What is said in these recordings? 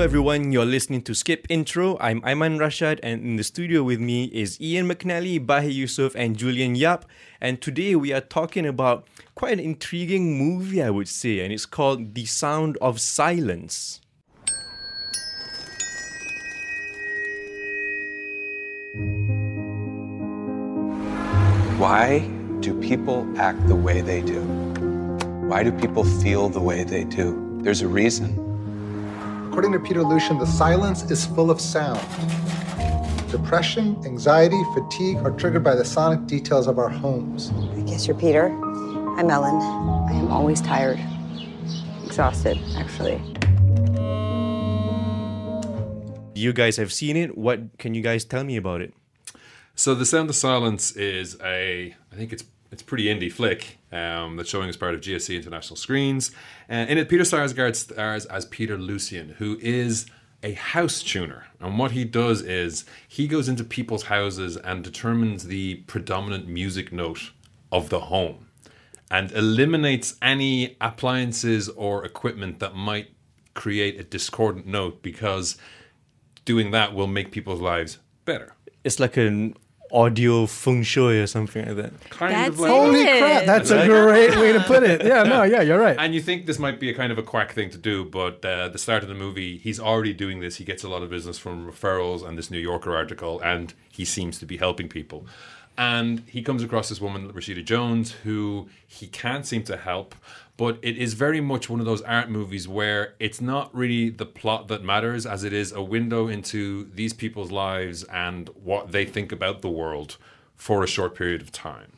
Hello, everyone. You're listening to Skip Intro. I'm Aiman Rashad, and in the studio with me is Ian McNally, Bahi Yusuf, and Julian Yap. And today we are talking about quite an intriguing movie, I would say, and it's called The Sound of Silence. Why do people act the way they do? Why do people feel the way they do? There's a reason. According to Peter Lucian, the silence is full of sound. Depression, anxiety, fatigue are triggered by the sonic details of our homes. I guess you're Peter. I'm Ellen. I am always tired, exhausted, actually. You guys have seen it. What can you guys tell me about it? So the Sound of Silence is a, I think it's it's pretty indie flick um, that's showing as part of GSC International Screens. And in it, Peter Sarsgaard stars as Peter Lucian, who is a house tuner. And what he does is he goes into people's houses and determines the predominant music note of the home and eliminates any appliances or equipment that might create a discordant note because doing that will make people's lives better. It's like an audio feng shui or something like that. Kind That's of like it. Holy crap, that's a great way to put it. Yeah, no, yeah, you're right. And you think this might be a kind of a quack thing to do, but uh, the start of the movie, he's already doing this. He gets a lot of business from referrals and this New Yorker article, and he seems to be helping people. And he comes across this woman, Rashida Jones, who he can't seem to help. But it is very much one of those art movies where it's not really the plot that matters, as it is a window into these people's lives and what they think about the world for a short period of time.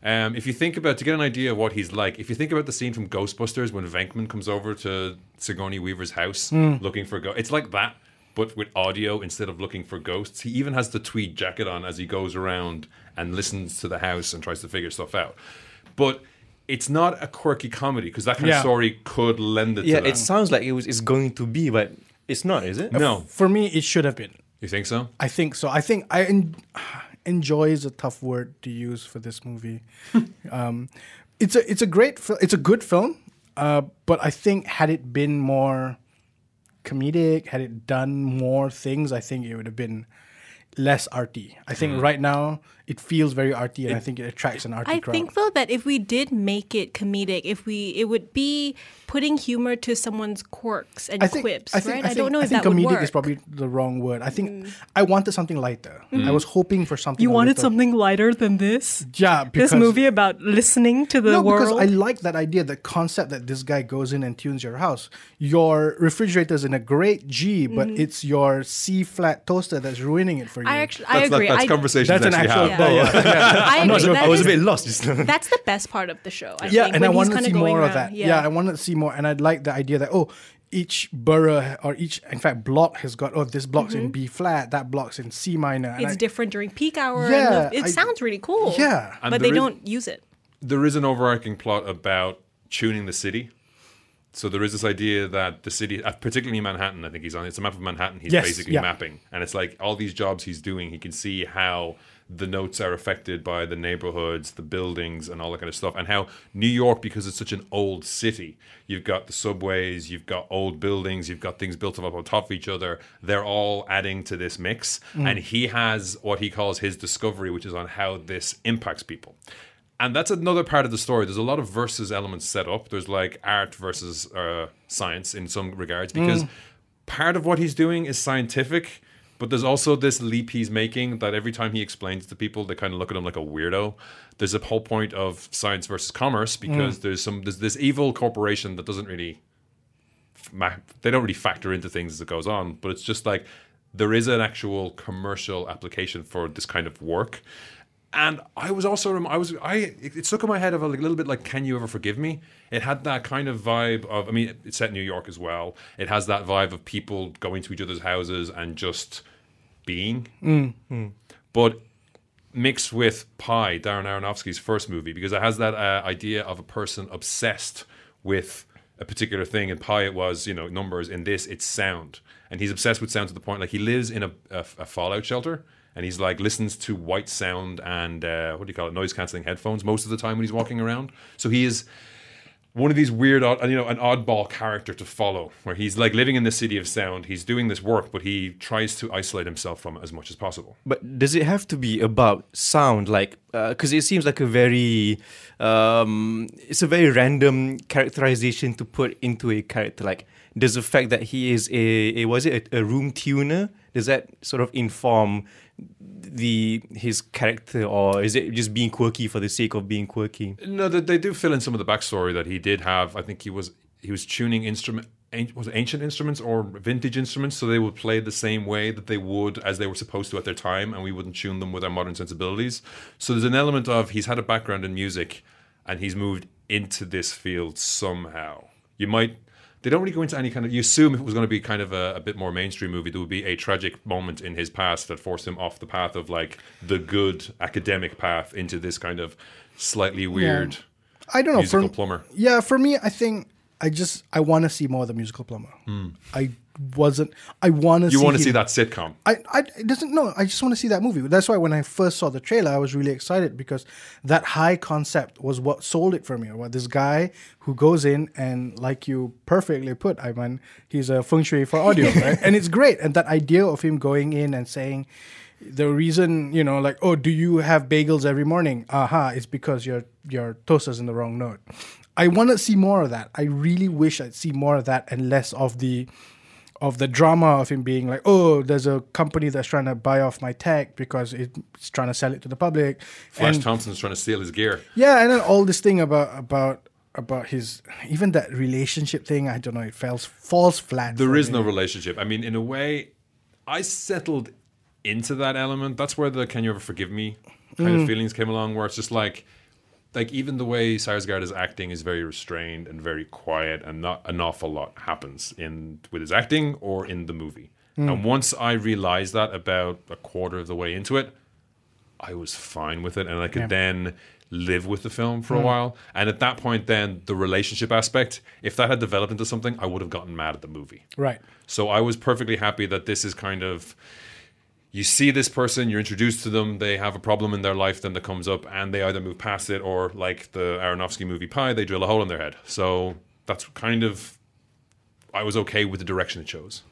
Um, if you think about to get an idea of what he's like, if you think about the scene from Ghostbusters when Venkman comes over to Sigourney Weaver's house looking for ghosts, it's like that, but with audio instead of looking for ghosts. He even has the tweed jacket on as he goes around and listens to the house and tries to figure stuff out. But it's not a quirky comedy because that kind Yeah. of story could lend it Yeah, to that. it sounds like it was. It's going to be, but it's not, is it? no, For me, it should have been. you think so? I think so. I think I en- enjoy is a tough word to use for this movie. um, it's a it's a great fil- it's a good film, uh, but I think had it been more comedic, had it done more things, I think it would have been less arty. I think mm-hmm. right now it feels very arty, and I think it attracts an arty I crowd. I think though that if we did make it comedic, if we it would be putting humor to someone's quirks and I think, quips, I think, right? I, I, don't know I if think that would comedic work. Mm. is probably the wrong word. I think I wanted something lighter. I was hoping for something. you wanted little- something lighter than this. Yeah, because This movie about listening to the no, world. because I like that idea, the concept that this guy goes in and tunes your house. Your refrigerator is in a great G, but it's your C flat toaster that's ruining it for you. I actually I That's, agree. that's I, conversations that's an actual. have. Yeah. yeah. I agree. So That I was a bit lost. That's the best part of the show. I yeah, think, and I when he's wanted to see going more of that. Yeah. I wanted to see more, and I like the idea that oh, each borough or each in fact block has got oh this block's in B flat, that block's in C minor. and Mm-hmm. it's I- different during peak hour. Yeah, and the, it I- sounds really cool. Yeah. And but they there is- don't use it. there is an overarching plot about tuning the city. So there is this idea that the city, uh, particularly Manhattan, I think he's on. It's a map of Manhattan. He's Yes, basically yeah. mapping, and it's like all these jobs he's doing. He can see how the notes are affected by the neighborhoods, the buildings, and all that kind of stuff. And how New York, because it's such an old city, you've got the subways, you've got old buildings, you've got things built up on top of each other. They're all adding to this mix. And he has what he calls his discovery, which is on how this impacts people. And that's another part of the story. There's a lot of versus elements set up. There's like art versus uh, science in some regards because part of what he's doing is scientific, but there's also this leap he's making that every time he explains to people, they kind of look at him like a weirdo. There's a whole point of science versus commerce because there's some there's this evil corporation that doesn't really they don't really factor into things as it goes on, but it's just like there is an actual commercial application for this kind of work. And I was also, I was, I, it, stuck in my head of a little bit like, Can You Ever Forgive Me? It had that kind of vibe of, I mean, it's set in New York as well. It has that vibe of people going to each other's houses and just being. But mixed with Pi, Darren Aronofsky's first movie, because it has that uh, idea of a person obsessed with a particular thing. In Pi, it was you know numbers. In this, it's sound, and he's obsessed with sound to the point like he lives in a, a, a fallout shelter. And he's like listens to white sound and uh, what do you call it, noise canceling headphones most of the time when he's walking around. So he is one of these weird, you know, an oddball character to follow, where he's like living in the city of sound. He's doing this work, but he tries to isolate himself from it as much as possible. But does it have to be about sound? Like, because it seems like a very, um, it's a very random characterization to put into a character. Like, does the fact that he is a, a was it a, a room tuner? Does that sort of inform the his character, or is it just being quirky for the sake of being quirky? No, they, they do fill in some of the backstory that he did have. I think he was he was tuning instrument was ancient instruments or vintage instruments, so they would play the same way that they would as they were supposed to at their time, and we wouldn't tune them with our modern sensibilities. So there's an element of he's had a background in music, and he's moved into this field somehow. You might. They don't really go into any kind of. You assume if it was going to be kind of a, a bit more mainstream movie, there would be a tragic moment in his past that forced him off the path of like the good academic path into this kind of slightly weird I don't know. musical for, plumber. Yeah, for me, I think I just I want to see more of the musical plumber. Hmm. I wasn't. I want to. You want to see that sitcom. I, I it doesn't no I just want to see that movie. That's why when I first saw the trailer, I was really excited because that high concept was what sold it for me. What this guy who goes in and like you perfectly put, I mean, he's a feng shui for audio, right? And it's great. And that idea of him going in and saying the reason, you know, like, oh, do you have bagels every morning? Aha, it's because your your toaster's in the wrong note. I want to see more of that. I really wish I'd see more of that and less of the of the drama of him being like, oh, there's a company that's trying to buy off my tech because it's trying to sell it to the public. Flash and, Thompson's trying to steal his gear. yeah, and then all this thing about about about his even that relationship thing. I don't know. It falls falls flat. There is me. no relationship. I mean, in a way, I settled into that element. That's where the "Can you ever forgive me?" kind Mm. of feelings came along, where it's just like, like even the way Sarsgaard is acting is very restrained and very quiet, and not an awful lot happens in with his acting or in the movie. Mm. And once I realized that about a quarter of the way into it, I was fine with it, and I could then live with the film Mm. for a while. And at that point, then the relationship aspect, if that had developed into something, I would have gotten mad at the movie. right. So I was perfectly happy that this is kind of you see this person, you're introduced to them, they have a problem in their life, then that comes up, and they either move past it or, like the Aronofsky movie Pi, they drill a hole in their head. So that's kind of I was okay with the direction it chose.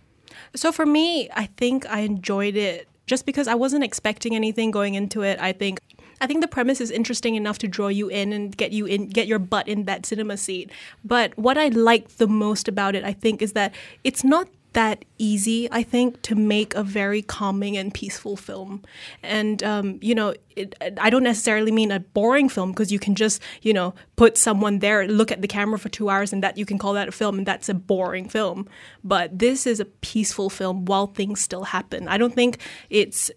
So for me, I think I enjoyed it just because I wasn't expecting anything going into it. I think I think the premise is interesting enough to draw you in and get you in get your butt in that cinema seat. But what I liked the most about it, I think, is that it's not that easy, I think, to make a very calming and peaceful film. And, um, you know, it, I don't necessarily mean a boring film because you can just, you know, put someone there, look at the camera for two hours, and that you can call that a film, and that's a boring film. But this is a peaceful film while things still happen. I don't think it's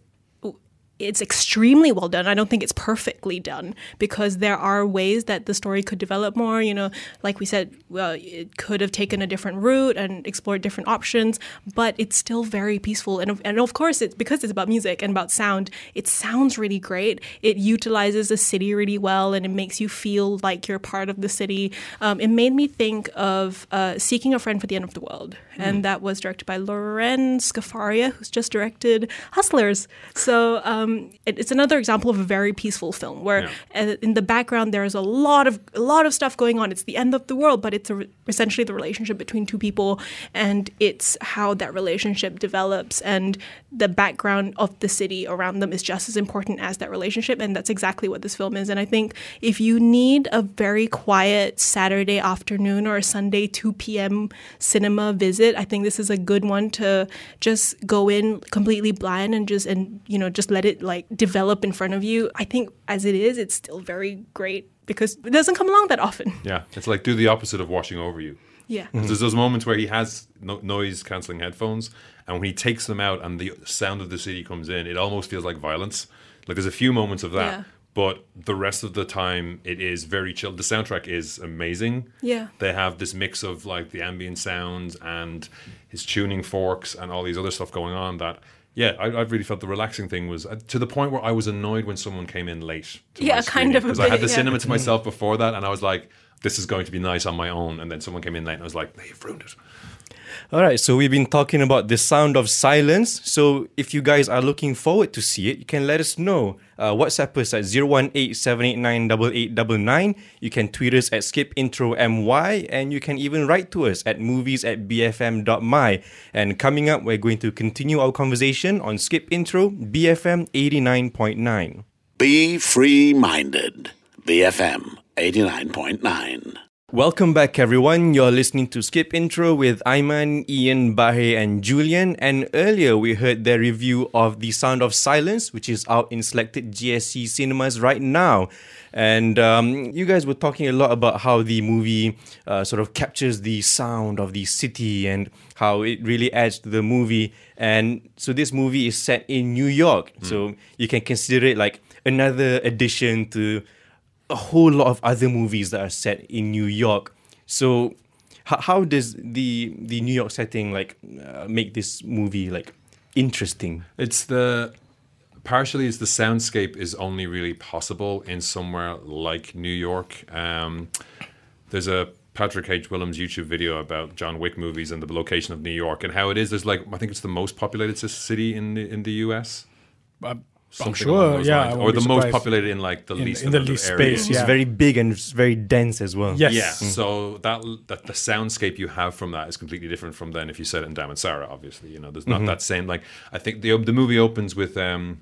it's extremely well done. I don't think it's perfectly done because there are ways that the story could develop more. You know, like we said, well, it could have taken a different route and explored different options, but it's still very peaceful. And of, and of course, it's because it's about music and about sound. It sounds really great. It utilizes the city really well, and it makes you feel like you're part of the city. Um, it made me think of uh, Seeking a Friend for the End of the World, and that was directed by Lorene Scafaria, who's just directed Hustlers. So. Um, it, it's another example of a very peaceful film where uh, in the background there's a lot of a lot of stuff going on. It's the end of the world, but it's a, essentially the relationship between two people, and it's how that relationship develops, and the background of the city around them is just as important as that relationship, and that's exactly what this film is. And I think if you need a very quiet Saturday afternoon or a Sunday 2 p.m. cinema visit, I think this is a good one to just go in completely blind and just and you know just let it like develop in front of you. I think as it is, it's still very great because it doesn't come along that often. Yeah, it's like do the opposite of washing over you. Yeah. There's those moments where he has no- noise cancelling headphones, and when he takes them out and the sound of the city comes in, it almost feels like violence. Like there's a few moments of that, Yeah. but the rest of the time it is very chill. The soundtrack is amazing. Yeah. they have this mix of like the ambient sounds and his tuning forks and all these other stuff going on. That yeah, I, I really felt the relaxing thing was uh, to the point where I was annoyed when someone came in late. Yeah, kind of because I had the yeah. cinema to myself before that, and I was like, "This is going to be nice on my own." And then someone came in late, and I was like, "They've ruined it." All right, so we've been talking about the sound of silence. So if you guys are looking forward to see it, you can let us know. Uh, WhatsApp us at 018-789-8899. You can tweet us at skipintromy, and you can even write to us at movies at bfm.my. And coming up, we're going to continue our conversation on Skip Intro, BFM 89.9. Be free minded. BFM 89.9. Welcome back, everyone. You're listening to Skip Intro with Ayman, Ian, Bahe, and Julian. And earlier, we heard their review of The Sound of Silence, which is out in selected GSC cinemas right now. And um, you guys were talking a lot about how the movie uh, sort of captures the sound of the city and how it really adds to the movie. And so, this movie is set in New York. So, you can consider it like another addition to a whole lot of other movies that are set in New York. So, how, how does the the New York setting like uh, make this movie like interesting? It's the partially is the soundscape is only really possible in somewhere like New York. Um, there's a Patrick H. Willems YouTube video about John Wick movies and the location of New York and how it is. There's like I think it's the most populated city in the in the U.S. I'm, I'm sure, yeah, lines. Or the most surprised. populated in like the In- least in the of least areas. space, It's Yeah. very big and it's very dense as well. Yes. Yeah, mm. so that that the soundscape you have from that is completely different from then if you set it in Damansara. Obviously, you know, there's not mm-hmm. that same like. I think the the movie opens with um,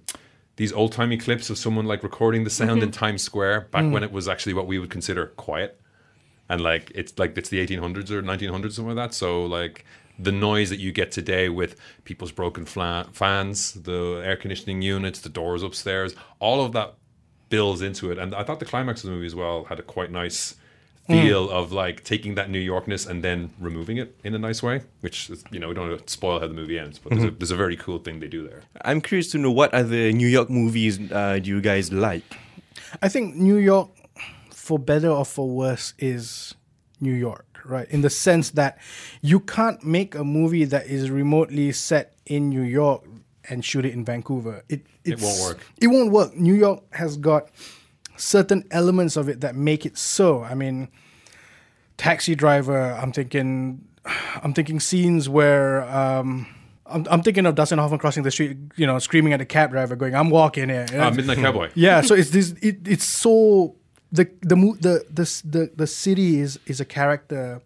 these old timey clips of someone like recording the sound mm-hmm. in Times Square back mm. when it was actually what we would consider quiet, and like it's like it's the 1800s or 1900s something like that. So like the noise that you get today with people's broken fla- fans, the air conditioning units, the doors upstairs, all of that builds into it. And I thought the climax of the movie as well had a quite nice feel of like taking that New Yorkness and then removing it in a nice way, which is, you know, we don't want to spoil how the movie ends, but there's, a, there's a very cool thing they do there. I'm curious to know what other New York movies uh, do you guys like? I think New York, for better or for worse, is New York, right? In the sense that you can't make a movie that is remotely set in New York and shoot it in Vancouver. It It won't work. It won't work. New York has got certain elements of it that make it so. I mean, Taxi Driver. I'm thinking, I'm thinking scenes where. Um, I'm, I'm thinking of Dustin Hoffman crossing the street, you know, screaming at the cab driver, going, "I'm walking here." Uh, Midnight Cowboy. Yeah, so it's this. It, it's so the the mo- the the the the city is is a character,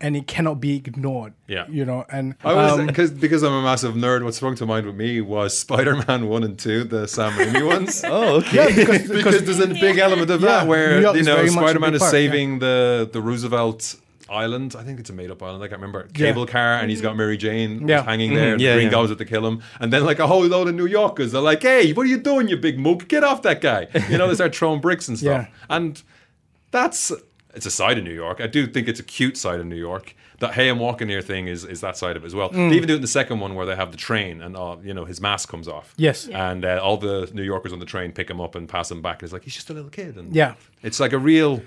and it cannot be ignored. Yeah. you know, and I was um, because because I'm a massive nerd. What sprung to mind with me was Spider-Man one and two, the Sam Raimi ones. Oh, okay. yeah, because, because there's a big element of Yeah, that where you know very much a Spider-Man is part, saving the the Roosevelt Island. I think it's a made-up island. I can't remember. Cable car, and he's got Mary Jane Yeah. hanging there. and Yeah, the Green yeah. Goblins have to kill him, and then like a whole load of New Yorkers are like, "Hey, what are you doing, you big mook? Get off that guy!" You know, they start throwing bricks and stuff, Yeah. and that's it's a side of New York. I do think it's a cute side of New York. That hey, I'm walking here thing is is that side of it as well. Mm. They even do it in the second one where they have the train and uh, you know his mask comes off. Yes. and uh, all the New Yorkers on the train pick him up and pass him back. And it's like he's just a little kid. And Yeah. it's like a real.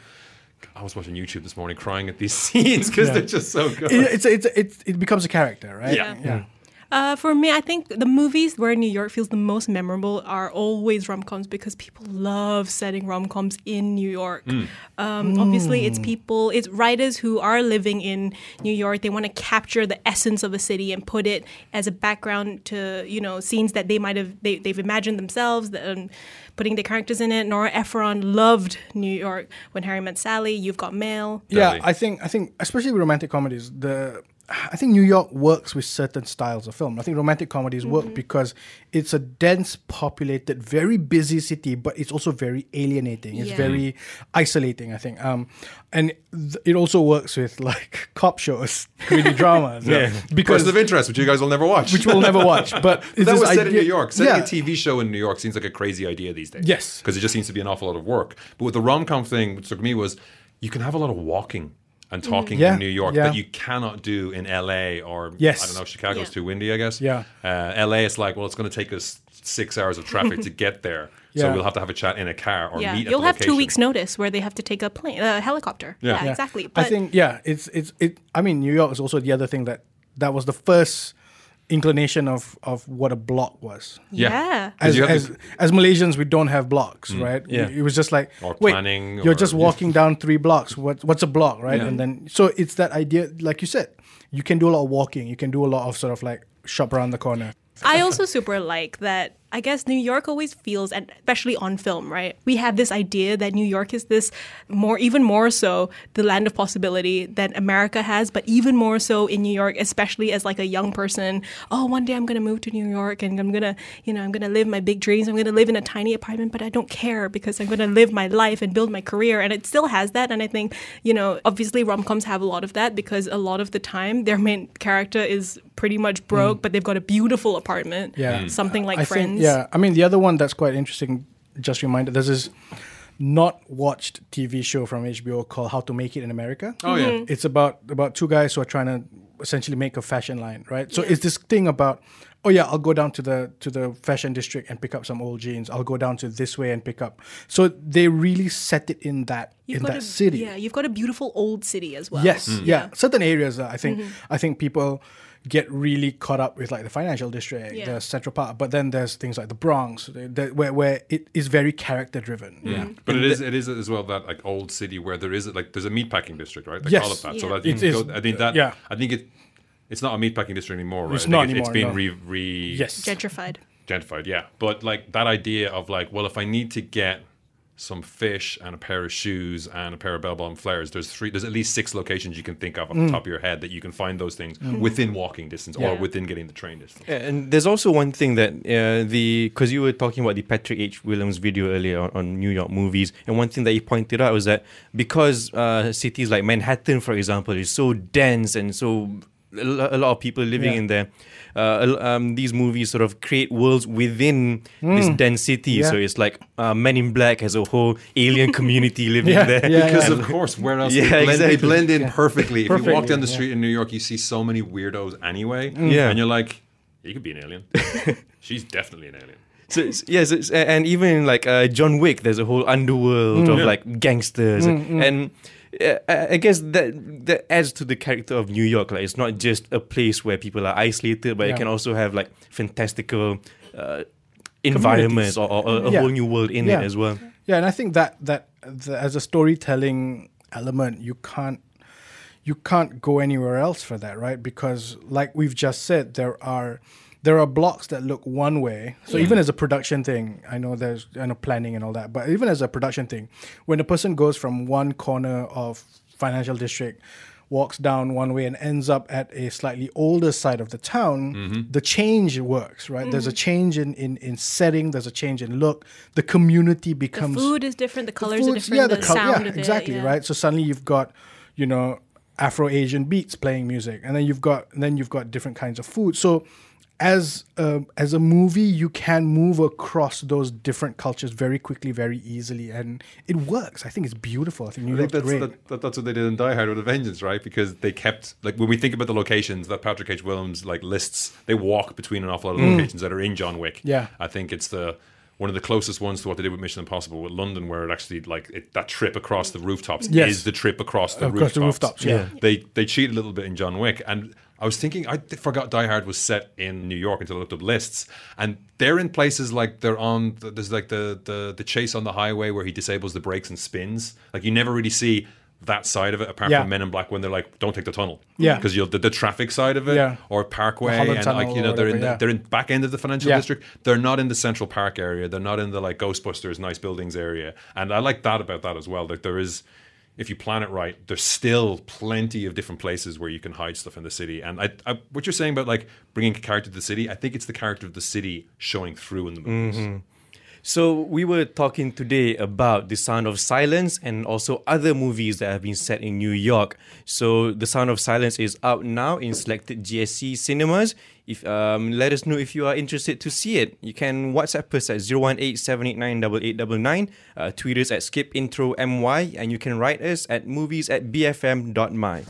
I was watching YouTube this morning, crying at these scenes because they're just so good. it, it's it's it's it becomes a character, right? Yeah. yeah. Uh, for me, I think the movies where New York feels the most memorable are always rom coms because people love setting rom coms in New York. Um, Obviously, it's people, it's writers who are living in New York. They want to capture the essence of a city and put it as a background to you know scenes that they might have they, they've imagined themselves. Um, putting their characters in it. Nora Ephron loved New York when Harry Met Sally. You've got Mail. Yeah, Deadly. I think I think especially with romantic comedies, the I think New York works with certain styles of film. I think romantic comedies work because it's a dense, populated, very busy city, but it's also very alienating. It's Yeah. very isolating. I think, um, and th- it also works with like cop shows, comedy dramas. yeah, because Person of interest, which you guys will never watch. which we'll never watch. But it's that was set in New York. Setting yeah. a TV show in New York seems like a crazy idea these days. Yes. because it just seems to be an awful lot of work. But with the rom com thing, which took me was you can have a lot of walking and talking Yeah, in New York yeah. that you cannot do in LA or Yes. I don't know. Chicago's Yeah. too windy, I guess. Yeah. Uh, LA, it's like well, it's going to take us six hours of traffic to get there, so we'll have to have a chat in a car or Yeah, meet. at you'll the have two weeks notice where they have to take a plane, a helicopter. Yeah. Yeah, Yeah. exactly. I think yeah, it's it's it. I mean, New York is also the other thing that that was the first inclination of of what a block was. Yeah. Yeah. 'Cause As, as, to- as Malaysians, we don't have blocks, mm. right? Yeah. It was just like, Or wait, planning you're or- just walking down three blocks. What, what's a block, right? Yeah. And then, so it's that idea, like you said, you can do a lot of walking. You can do a lot of sort of like shop around the corner. I also super like that. I guess New York always feels, and especially on film, right? We have this idea that New York is this more, even more so, the land of possibility that America has, but even more so in New York, especially as like a young person. Oh, one day I'm gonna move to New York and I'm gonna, you know, I'm gonna live my big dreams. I'm gonna live in a tiny apartment, but I don't care because I'm gonna live my life and build my career. And it still has that. And I think, you know, obviously rom coms have a lot of that because a lot of the time their main character is pretty much broke, but they've got a beautiful apartment. Yeah. Mm. Something like I Friends. Think, yeah, I mean the other one that's quite interesting. Just reminded there's this not watched TV show from HBO called How to Make It in America. Oh yeah. It's about about two guys who are trying to essentially make a fashion line, right? So it's this thing about oh yeah, I'll go down to the to the fashion district and pick up some old jeans. I'll go down to this way and pick up. So they really set it in that You've in got that a, city. Yeah, you've got a beautiful old city as well. Yes, Mm. yeah. Certain areas, uh, I think, Mm-hmm. I think people get really caught up with like the financial district, Yeah. the Central part, but then there's things like the Bronx, the, the, where where it is very character driven. Yeah, mm-hmm. But it is it is as well that like old city where there is like there's a meatpacking district, right? They Yes. call it that. So that you can go, I think that yeah. I think it it's not a meatpacking district anymore, right? It's not it, anymore, It's been no. re, re yes, gentrified. gentrified, yeah. But like that idea of like, well, if I need to get some fish and a pair of shoes and a pair of bell bottom flares, there's three there's at least six locations you can think of off Mm. the top of your head that you can find those things within walking distance or within getting the train distance. Yeah, and there's also one thing that uh, the because you were talking about the Patrick H. Willems video earlier on, on New York movies, and one thing that he pointed out was that because uh, cities like Manhattan, for example, is so dense and so a lot of people living Yeah. in there. Uh, um, these movies sort of create worlds within this density. Mm. Yeah. So it's like uh, Men in Black has a whole alien community living Yeah, there. yeah, Because yeah. of course, where else? Yeah, they, blend, they blend in perfectly. If you walk down the yeah. street in New York, you see so many weirdos anyway. Yeah. and you're like, he could be an alien. She's definitely an alien. So it's, yes, it's, and even in like uh, John Wick, there's a whole underworld of Yeah. like gangsters, and uh, I I guess that that adds to the character of New York. Like it's not just a place where people are isolated, but it can also have like fantastical uh, environments or, or a, a Yeah. whole new world in Yeah. it as well. Yeah, and I think that that the, as a storytelling element, you can't you can't go anywhere else for that, right? Because like we've just said, there are there are blocks that look one way. So even as a production thing, I know there's you know planning and all that, but even as a production thing, when a person goes from one corner of financial district walks down one way and ends up at a slightly older side of the town, mm-hmm. the change works, right? There's a mm-hmm. change in, in, in setting, there's a change in look. The community becomes The becomes food is different. The colors are foods- different. the, col- sound yeah, of exactly, it. yeah. right? So suddenly you've got, you know, Afro Asian beats playing music, and then you've got and then you've got different kinds of food. So as a, as a movie, you can move across those different cultures very quickly, very easily, and it works. I think it's beautiful. I think I think that's that, that, that's what they did in Die Hard with a Vengeance, right? Because they kept like when we think about the locations that Patrick H. Willems like lists, they walk between an awful lot of locations that are in John Wick. Mm. Yeah. I think it's the one of the closest ones to what they did with Mission Impossible with London, where it actually like it, that trip across the rooftops Yes. is the trip across the Across rooftops. the rooftops, yeah. They they cheat a little bit in John Wick and. I was thinking, I forgot Die Hard was set in New York until I looked up lists, and they're in places like they're on. The, there's like the, the the chase on the highway where he disables the brakes and spins. Like you never really see that side of it, apart Yeah. from Men in Black when they're like, "Don't take the tunnel," Yeah. because you'll the, the traffic side of it, Yeah. or Parkway, and like you know they're in the, yeah. they're in back end of the financial district. They're not in the Central Park area. They're not in the like Ghostbusters nice buildings area, and I like that about that as well. Like there is. If you plan it right, there's still plenty of different places where you can hide stuff in the city. And I, I, what you're saying about like bringing a character to the city, I think it's the character of the city showing through in the movies. Mm-hmm. So we were talking today about The Sound of Silence and also other movies that have been set in New York. So The Sound of Silence is out now in selected GSC cinemas. If um, let us know if you are interested to see it. You can WhatsApp us at 018-789-8899, uh, tweet us at skipintromy, and you can write us at movies at bfm.my.